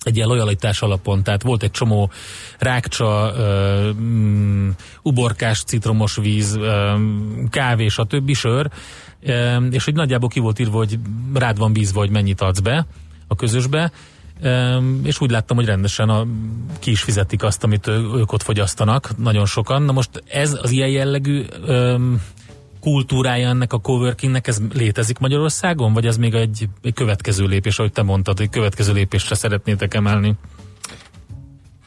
egy ilyen lojalitás alapon, tehát volt egy csomó rákcsa, um, uborkás citromos víz, um, kávé, stb. sör, Em, és hogy nagyjából ki volt írva, hogy rád van bízva, hogy mennyit adsz be a közösbe, és úgy láttam, hogy rendesen a, ki is fizetik azt, amit ők ott fogyasztanak, nagyon sokan. Na most ez az ilyen jellegű kultúrája ennek a coworkingnek, ez létezik Magyarországon, vagy ez még egy, egy következő lépés, ahogy te mondtad, egy következő lépésre szeretnétek emelni?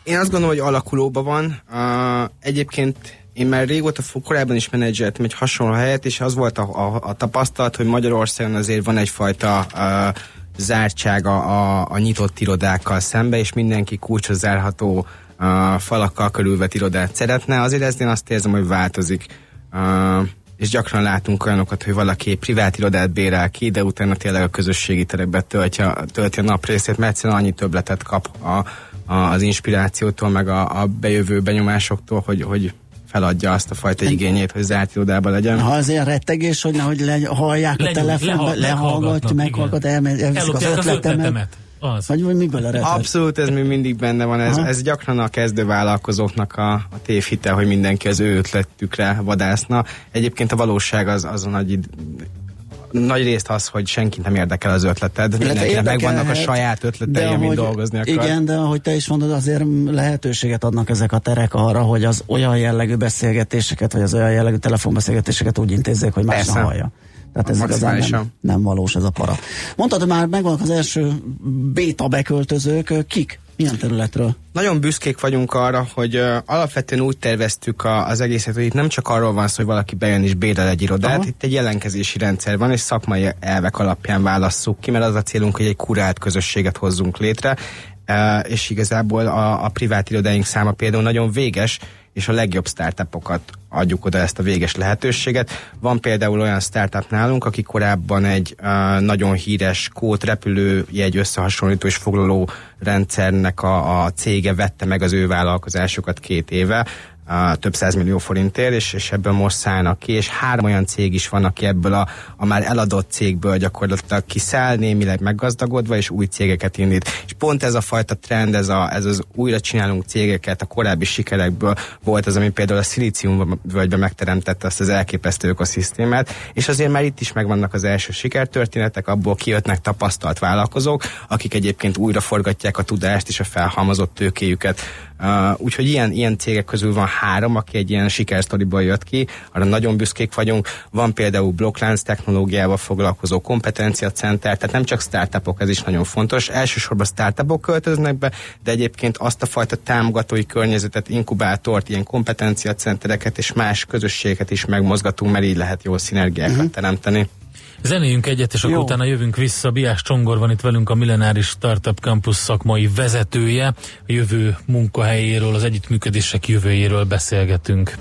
Én azt gondolom, hogy alakulóban van. Egyébként én már régóta korábban is menedzseltem egy hasonló helyet, és az volt a, a, a tapasztalat, hogy Magyarországon azért van egyfajta uh, zártsága a, a nyitott irodákkal szembe, és mindenki kulcshoz zárható uh, falakkal körülvet irodát szeretne. Azért ezt én azt érzem, hogy változik. Uh, és gyakran látunk olyanokat, hogy valaki privát irodát bérel ki, de utána tényleg a közösségi terekbe töltje a nap részét, mert egyszerűen annyi többletet kap a, a, az inspirációtól, meg a, a bejövő benyomásoktól, hogy, hogy feladja azt a fajta igényét, hogy zárt irodában legyen. Ha az ilyen rettegés, hogy nehogy le, hallják Legyúl- a telefonba, leha- lehallgatja, meghallgat, elmegy, elviszik az Ellopják az ötletemet. ötletemet. Az. Vagy, vagy miből a? Abszolút, ez még mindig benne van. Ez, Aha. ez gyakran a kezdővállalkozóknak a, a tévhite, hogy mindenki az ő ötletükre vadászna. Egyébként a valóság az, az a nagy, nagy részt az, hogy senkit nem érdekel az ötleted. Mindenkinek megvannak a saját ötletei, de amit ahogy- dolgozni akar. Igen, de ahogy te is mondod, azért lehetőséget adnak ezek a terek arra, hogy az olyan jellegű beszélgetéseket, vagy az olyan jellegű telefonbeszélgetéseket úgy intézzék, hogy más Persze. hallja. Tehát ez igazán nem, nem valós ez a para. Mondtad, hogy már megvannak az első béta beköltözők, kik? Milyen területről? Nagyon büszkék vagyunk arra, hogy uh, alapvetően úgy terveztük a, az egészet, hogy itt nem csak arról van szó, hogy valaki bejön és bérel egy irodát, Aha. itt egy jelenkezési rendszer van, és szakmai elvek alapján válasszuk ki, mert az a célunk, hogy egy kurált közösséget hozzunk létre, uh, és igazából a, a privát irodáink száma például nagyon véges, és a legjobb startupokat adjuk oda ezt a véges lehetőséget. Van például olyan startup nálunk, aki korábban egy uh, nagyon híres kód repülőjegy összehasonlító és foglaló rendszernek a, a cége vette meg az ő vállalkozásokat két éve, uh, több millió forintért, és, és ebből most szállnak ki, és három olyan cég is van, aki ebből a, a már eladott cégből gyakorlatilag kiszáll, némileg meggazdagodva, és új cégeket indít. És pont ez a fajta trend, ez, a, ez az újra csinálunk cégeket a korábbi sikerekből volt az, ami például a szilícium völgyben megteremtette azt az elképesztő ökoszisztémát, és azért már itt is megvannak az első sikertörténetek, abból kijöttnek tapasztalt vállalkozók, akik egyébként újra forgatják a tudást és a felhalmozott tőkéjüket. Uh, úgyhogy ilyen, ilyen cégek közül van három, aki egy ilyen sikersztoriból jött ki, arra nagyon büszkék vagyunk. Van például blokklánc technológiával foglalkozó kompetenciacenter, tehát nem csak startupok, ez is nagyon fontos. Elsősorban startupok költöznek be, de egyébként azt a fajta támogatói környezetet, inkubátort, ilyen kompetenciacentereket és más közösségeket is megmozgatunk, mert így lehet jó szinergiákat uh-huh. teremteni. Zenéljünk egyet, és akkor Jó. utána jövünk vissza. Biás Csongor van itt velünk, a Millenáris Startup Campus szakmai vezetője. A jövő munkahelyéről, az együttműködések jövőjéről beszélgetünk.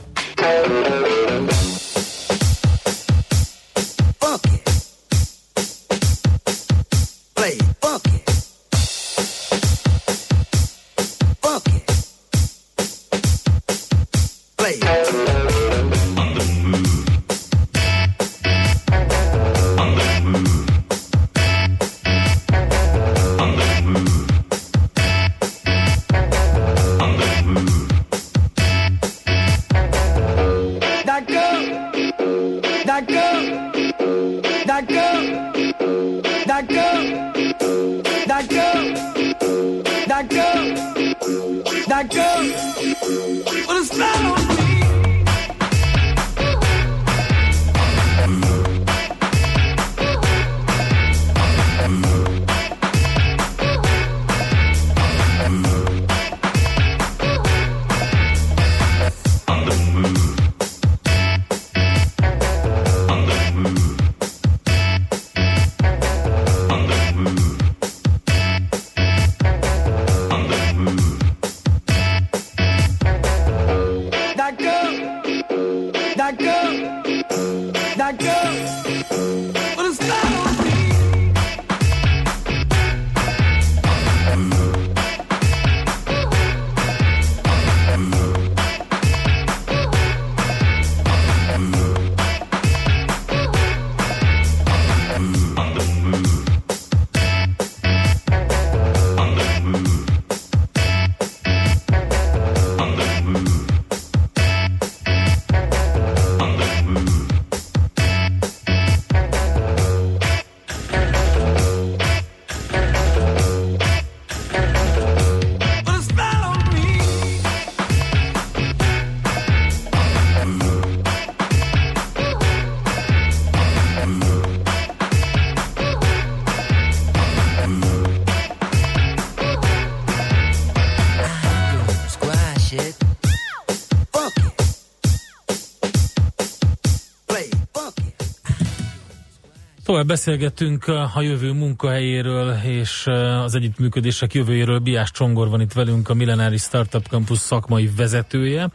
Tovább beszélgetünk a jövő munkahelyéről és az együttműködések jövőjéről. Biás Csongor van itt velünk, a Millenáris Startup Campus szakmai vezetője.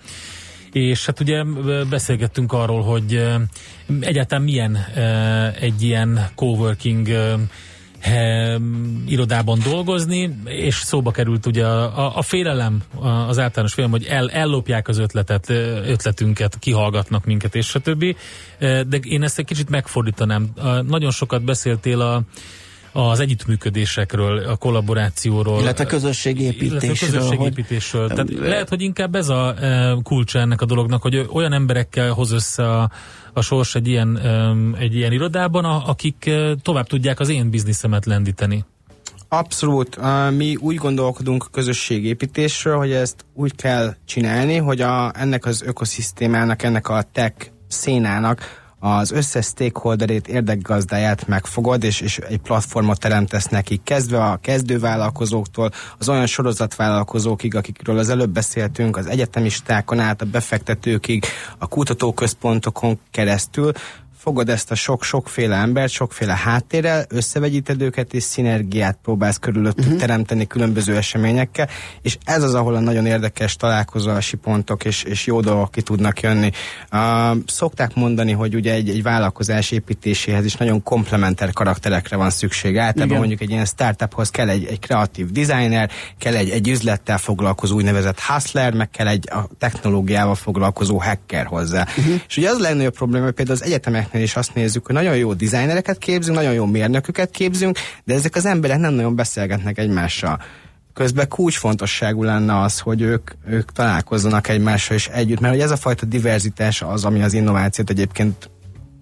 És hát ugye beszélgettünk arról, hogy egyáltalán milyen egy ilyen coworking he, irodában dolgozni, és szóba került ugye a, a, félelem, az általános félelem, hogy el, ellopják az ötletet, ötletünket, kihallgatnak minket, és stb. De én ezt egy kicsit megfordítanám. Nagyon sokat beszéltél a az együttműködésekről, a kollaborációról. Illetve közösségépítésről. Illetve közösségépítésről. Hogy, Tehát lehet, hogy inkább ez a kulcsa ennek a dolognak, hogy olyan emberekkel hoz össze a, a sors egy ilyen, egy ilyen irodában, akik tovább tudják az én bizniszemet lendíteni. Abszolút. Mi úgy gondolkodunk a közösségépítésről, hogy ezt úgy kell csinálni, hogy a, ennek az ökoszisztémának, ennek a tech szénának az összes stakeholderét, érdekgazdáját megfogod, és, és egy platformot teremtesz nekik, kezdve a kezdővállalkozóktól, az olyan sorozatvállalkozókig, akikről az előbb beszéltünk, az egyetemistákon át, a befektetőkig, a kutatóközpontokon keresztül, fogod ezt a sok-sokféle embert, sokféle háttérrel, összevegyíted őket, és szinergiát próbálsz körülöttük uh-huh. teremteni különböző eseményekkel, és ez az, ahol a nagyon érdekes találkozási pontok és, és jó dolgok ki tudnak jönni. Uh, szokták mondani, hogy ugye egy, egy vállalkozás építéséhez is nagyon komplementer karakterekre van szükség. Általában Igen. mondjuk egy ilyen startuphoz kell egy, egy kreatív designer, kell egy, egy üzlettel foglalkozó úgynevezett hustler, meg kell egy a technológiával foglalkozó hacker hozzá. Uh-huh. És ugye az a probléma, hogy például az egyetemek cégeknél is azt nézzük, hogy nagyon jó dizájnereket képzünk, nagyon jó mérnököket képzünk, de ezek az emberek nem nagyon beszélgetnek egymással. Közben kulcsfontosságú lenne az, hogy ők, ők találkozzanak egymással és együtt, mert hogy ez a fajta diverzitás az, ami az innovációt egyébként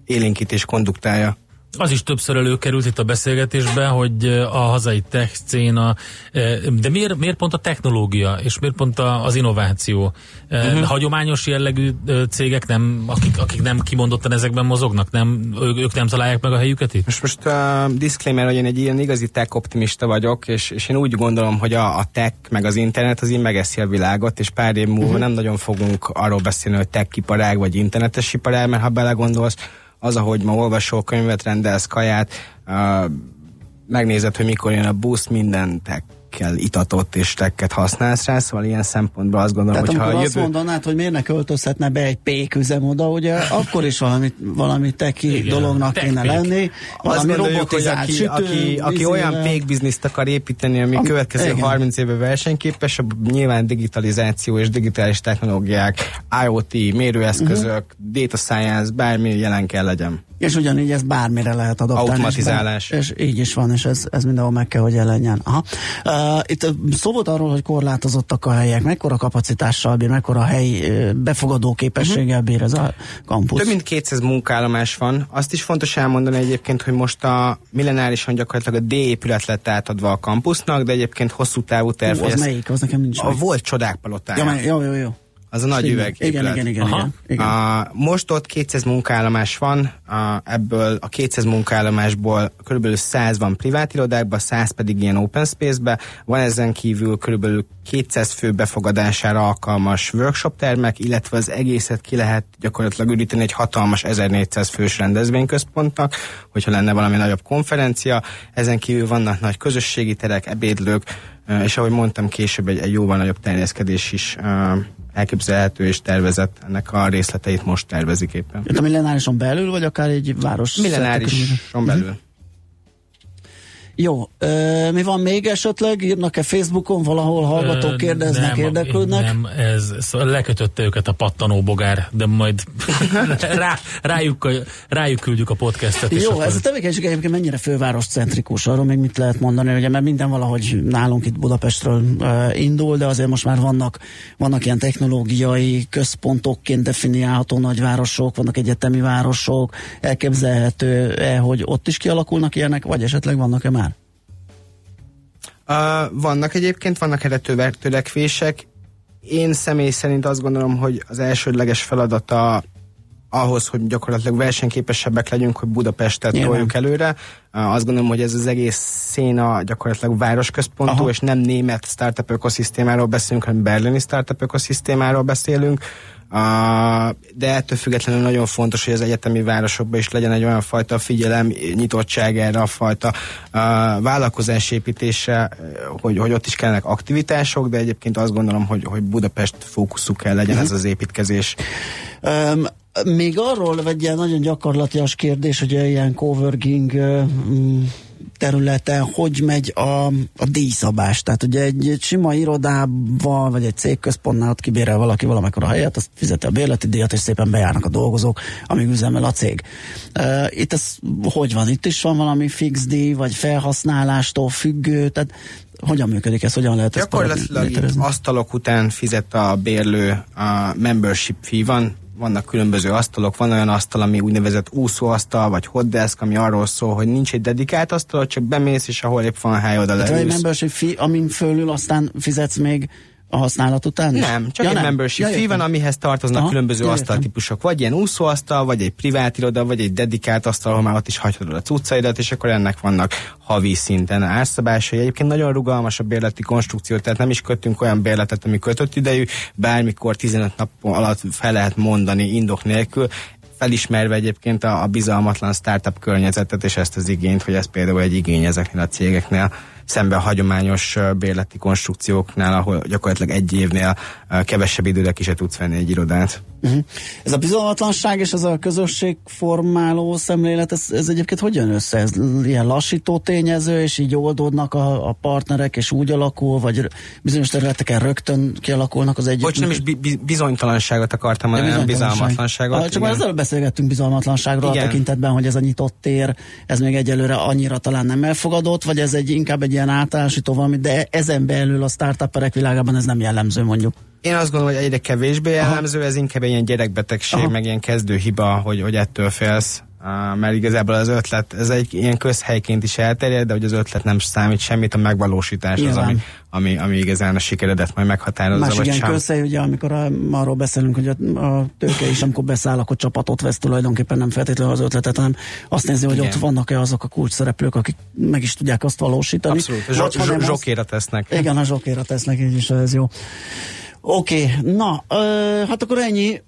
élénkítés konduktálja. Az is többször előkerült itt a beszélgetésben, hogy a hazai tech széna, de miért, miért pont a technológia, és miért pont az innováció? Uh-huh. Hagyományos jellegű cégek, nem, akik, akik nem kimondottan ezekben mozognak, nem, ők nem találják meg a helyüket itt? Most, most uh, disclaimer, hogy én egy ilyen igazi tech optimista vagyok, és, és én úgy gondolom, hogy a, a tech meg az internet az így megeszi a világot, és pár év múlva uh-huh. nem nagyon fogunk arról beszélni, hogy tech iparág vagy internetes iparág, mert ha belegondolsz, az, ahogy ma olvasó könyvet rendelsz, kaját, megnézed, hogy mikor jön a busz, mindent kell itatott és tekket használsz rá, szóval ilyen szempontból azt gondolom, hogy ha jövő... azt mondanád, hogy miért ne költözhetne be egy péküzem oda, ugye akkor is valami, valami teki Igen, dolognak kéne lenni, valami robotizált hogy aki, sütő, aki, aki olyan pékbizniszt akar építeni, ami a következő igen. 30 éve versenyképes, nyilván digitalizáció és digitális technológiák, IoT, mérőeszközök, uh-huh. data science, bármi jelen kell legyen. És ugyanígy ez bármire lehet adaptálni. Automatizálás. És, és így is van, és ez, ez mindenhol meg kell, hogy jelenjen. Aha. Uh, itt szó volt arról, hogy korlátozottak a helyek, mekkora kapacitással bír, mekkora helyi befogadó képességgel bír ez a kampusz. Több mint 200 munkállomás van. Azt is fontos elmondani egyébként, hogy most a millenárisan gyakorlatilag a D épület lett átadva a kampusznak, de egyébként hosszú távú terv. az melyik? Az nekem nincs A meg. volt csodák palotája. Ja, jó, jó, jó. Az a nagy igen, üveg. Igen, igen, igen, igen, igen. A, most ott 200 munkállomás van, a, ebből a 200 munkállomásból körülbelül 100 van privát irodákban, 100 pedig ilyen open space-be. Van ezen kívül körülbelül 200 fő befogadására alkalmas workshop termek, illetve az egészet ki lehet gyakorlatilag üríteni egy hatalmas 1400 fős rendezvényközpontnak, hogyha lenne valami nagyobb konferencia. Ezen kívül vannak nagy közösségi terek, ebédlők, és ahogy mondtam, később egy, egy jóval nagyobb terjeszkedés is elképzelhető és tervezett. Ennek a részleteit most tervezik éppen. Itt a millenárison belül, vagy akár egy város? Millenárison belül. Uh-huh. Jó, ö, mi van még esetleg? Írnak-e Facebookon valahol hallgatók, kérdeznek, nem, érdeklődnek? Nem, ez szóval lekötötte őket a pattanó bogár, de majd rá, rájuk, rájuk küldjük a podcastet. Jó, akkor... ez a tevékenység egyébként mennyire főváros centrikus, arról még mit lehet mondani, ugye, mert minden valahogy nálunk itt Budapestről uh, indul, de azért most már vannak, vannak ilyen technológiai központokként definiálható nagyvárosok, vannak egyetemi városok, elképzelhető-e, hogy ott is kialakulnak ilyenek, vagy esetleg vannak-e már? Uh, vannak egyébként, vannak erre törekvések. Én személy szerint azt gondolom, hogy az elsődleges feladata ahhoz, hogy gyakorlatilag versenyképesebbek legyünk, hogy Budapestet Nyilván. toljuk előre. Azt gondolom, hogy ez az egész széna gyakorlatilag városközpontú, Aha. és nem német startup ökoszisztémáról beszélünk, hanem berlini startup ökoszisztémáról beszélünk. De ettől függetlenül nagyon fontos, hogy az egyetemi városokban is legyen egy olyan fajta figyelem, nyitottság erre a fajta vállalkozásépítésre, hogy, hogy ott is kellenek aktivitások, de egyébként azt gondolom, hogy, hogy Budapest fókuszú kell legyen ez az építkezés. Um, még arról egy ilyen nagyon gyakorlatias kérdés, hogy ilyen coworking uh, területen hogy megy a, a díjszabás. Tehát ugye egy, egy sima irodával, vagy egy cégközpontnál ott kibérel valaki valamikor a helyet, azt fizeti a bérleti díjat, és szépen bejárnak a dolgozók, amíg üzemel a cég. Uh, itt ez hogy van? Itt is van valami fix díj, vagy felhasználástól függő, tehát hogyan működik ez, hogyan lehet ezt Gyakorlatilag létrehozni? itt asztalok után fizet a bérlő a membership fee van, vannak különböző asztalok, van olyan asztal, ami úgynevezett úszóasztal, vagy hotdesk, ami arról szól, hogy nincs egy dedikált asztal, csak bemész, és ahol épp van hely, oda Tehát van egy leülsz. membership fee, amin fölül aztán fizetsz még a használat után is? Nem, csak ja, egy nem. membership ja, fee van, amihez tartoznak Aha, különböző ja, asztaltípusok. Vagy ilyen úszóasztal, vagy egy privát iroda, vagy egy dedikált asztal, ahol már ott is hagyhatod a cuccaidat, és akkor ennek vannak havi szinten árszabásai. Egyébként nagyon rugalmas a bérleti konstrukció, tehát nem is kötünk olyan bérletet, ami kötött idejű, bármikor 15 nap alatt fel lehet mondani indok nélkül felismerve egyébként a, a bizalmatlan startup környezetet és ezt az igényt, hogy ez például egy igény ezeknél a cégeknél, szemben a hagyományos bérleti konstrukcióknál, ahol gyakorlatilag egy évnél kevesebb időre ki se tudsz venni egy irodát. Uh-huh. Ez a bizalmatlanság és ez a közösségformáló szemlélet, ez, ez egyébként hogy jön össze? Ez ilyen lassító tényező, és így oldódnak a, a partnerek, és úgy alakul, vagy bizonyos területeken rögtön kialakulnak az együtt. Bocs, nem is bi- bi- bizonytalanságot akartam mondani, nem bizalmatlanságot. Ah, csak már igen. ezzel beszélgettünk bizalmatlanságról a Igen. tekintetben, hogy ez a nyitott tér, ez még egyelőre annyira talán nem elfogadott, vagy ez egy inkább egy ilyen általánosító valami, de ezen belül a startuperek világában ez nem jellemző mondjuk. Én azt gondolom, hogy egyre kevésbé jellemző, ez inkább egy ilyen gyerekbetegség, Aha. meg ilyen kezdő hiba, hogy, hogy ettől félsz. Mert igazából az ötlet, ez egy ilyen közhelyként is elterjed, de hogy az ötlet nem számít semmit, a megvalósítás az, Nyilván. ami, ami, ami igazán a sikeredet majd meghatározza, vagy ilyen sem. közhely, ugye, amikor a, arról beszélünk, hogy a, a tőke is, amikor beszáll, akkor csapatot vesz tulajdonképpen nem feltétlenül az ötletet, hanem azt nézi, hogy Igen. ott vannak-e azok a kulcs szereplők, akik meg is tudják azt valósítani. Abszolút, zso- az- zsokéra tesznek. Igen, a zsokéra tesznek, így is ez jó. Oké, okay, na, ö, hát akkor ennyi.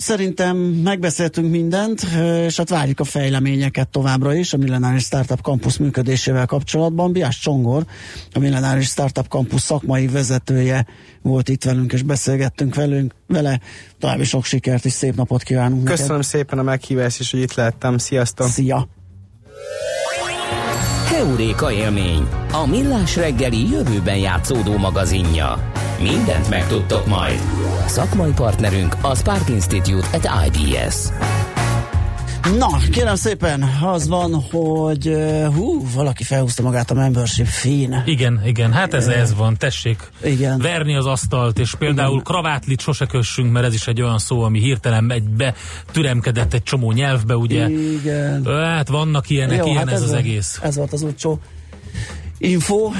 Szerintem megbeszéltünk mindent, és hát várjuk a fejleményeket továbbra is a Millenáris Startup Campus működésével kapcsolatban. Biás Csongor, a Millenáris Startup Campus szakmai vezetője volt itt velünk, és beszélgettünk velünk vele. További sok sikert és szép napot kívánunk Köszönöm szépen a meghívást, és hogy itt lehettem. Sziasztok! neked. Szia! Heuréka élmény, a millás reggeli jövőben játszódó magazinja. Mindent megtudtok majd. Szakmai partnerünk a Spark Institute at IBS. Na, kérem szépen, az van, hogy hú, valaki felhúzta magát a membership fee Igen, igen, hát ez, ez van, tessék Igen. verni az asztalt, és például Igen. kravátlit sose kössünk, mert ez is egy olyan szó, ami hirtelen egy be türemkedett egy csomó nyelvbe, ugye. Igen. Hát vannak ilyenek, Jó, ilyen hát ez, az volt, egész. Ez volt az utcsó info.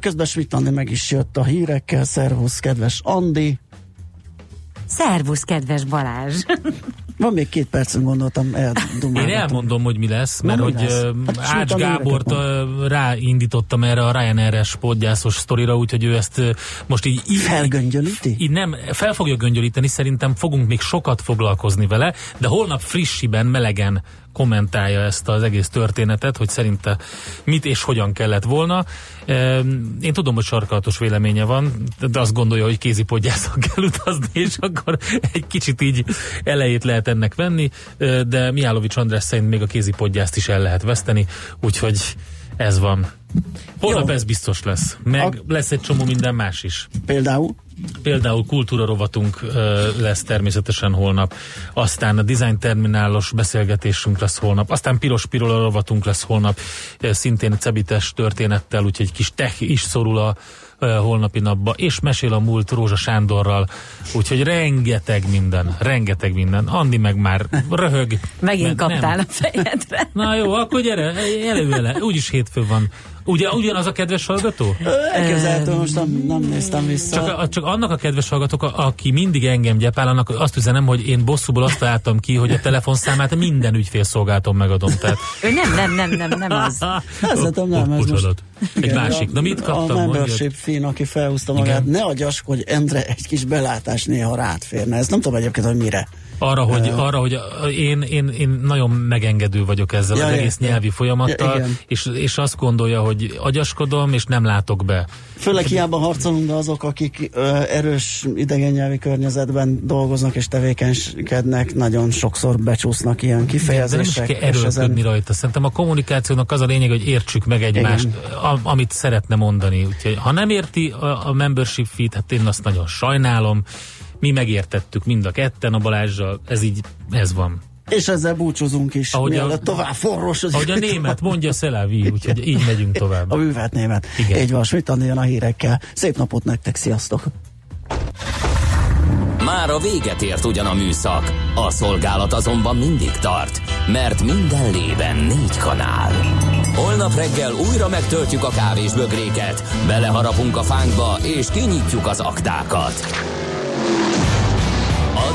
Közben Schmidt Andi meg is jött a hírekkel. Szervusz, kedves Andi. Szervusz, kedves Balázs! Van még két percen gondoltam, Én eldumálgatom. elmondom, hogy mi lesz, mert mi hogy lesz? Hát Ács Gábort ráindítottam erre a Ryanair-es podgyászos sztorira, úgyhogy ő ezt most így, így Felgöngyölíti? így nem, fel fogja göngyölíteni, szerintem fogunk még sokat foglalkozni vele, de holnap frissiben, melegen kommentálja ezt az egész történetet, hogy szerinte mit és hogyan kellett volna. Én tudom, hogy sarkalatos véleménye van, de azt gondolja, hogy kézipodgyászon kell utazni, és akkor egy kicsit így elejét lehet ennek venni, de Mihálovics András szerint még a kézipodgyászt is el lehet veszteni, úgyhogy ez van. Holnap Jó. ez biztos lesz. Meg A- lesz egy csomó minden más is. Például? Például kultúra rovatunk ö, lesz természetesen holnap, aztán a design terminálos beszélgetésünk lesz holnap, aztán piros pirola rovatunk lesz holnap, ö, szintén cebites történettel, úgyhogy egy kis tech is szorul a holnapi napba, és mesél a múlt Rózsa Sándorral, úgyhogy rengeteg minden, rengeteg minden. Andi meg már röhög. Megint mert nem. kaptál a fejedre. Na jó, akkor gyere, elő vele. Úgyis hétfő van. Ugye, ugyanaz a kedves hallgató? Elképzelhető, most nem, nem néztem vissza. Csak, a, csak annak a kedves hallgatók, a- aki mindig engem gyepál, annak azt üzenem, hogy én bosszúból azt találtam ki, hogy a telefonszámát minden ügyfélszolgálaton megadom. Tehát, Ő nem, nem, nem, nem, nem az. Szerintem nem, ez most... Egy Igen, másik. Na mit A kaptam? mondjad? membership fin, aki felhúzta magát, Igen. ne hogy Endre egy kis belátás néha rád férne. Ezt nem tudom egyébként, hogy mire. Arra, hogy, arra, hogy én, én, én nagyon megengedő vagyok ezzel Ja, az egész értem. nyelvi Ja, folyamattal, igen. és, és azt gondolja, hogy agyaskodom, és nem látok be. Főleg hiába harcolunk, de azok, akik ö, erős idegen nyelvi környezetben dolgoznak és tevékenykednek, nagyon sokszor becsúsznak ilyen De nem is kifejezések. kell erőlködni rajta. Szerintem a kommunikációnak az a lényeg, hogy értsük meg egymást, a, amit szeretne mondani. Úgyhogy ha nem érti a, a membership feed, hát én azt nagyon sajnálom. Mi megértettük mind a ketten a Balázsjal, ez így, ez van. És ezzel búcsúzunk is, Ahogy a- tovább forrósodik. Ahogy a német mondja, szelávi, úgyhogy így megyünk tovább. A művelt német. Igen. Így van, Schmidt Andi jön a hírekkel. Szép napot nektek, sziasztok! Már a véget ért ugyan a műszak, a szolgálat azonban mindig tart, mert minden lében négy kanál. Holnap reggel újra megtöltjük a kávés bögréket, beleharapunk a fánkba és kinyitjuk az aktákat.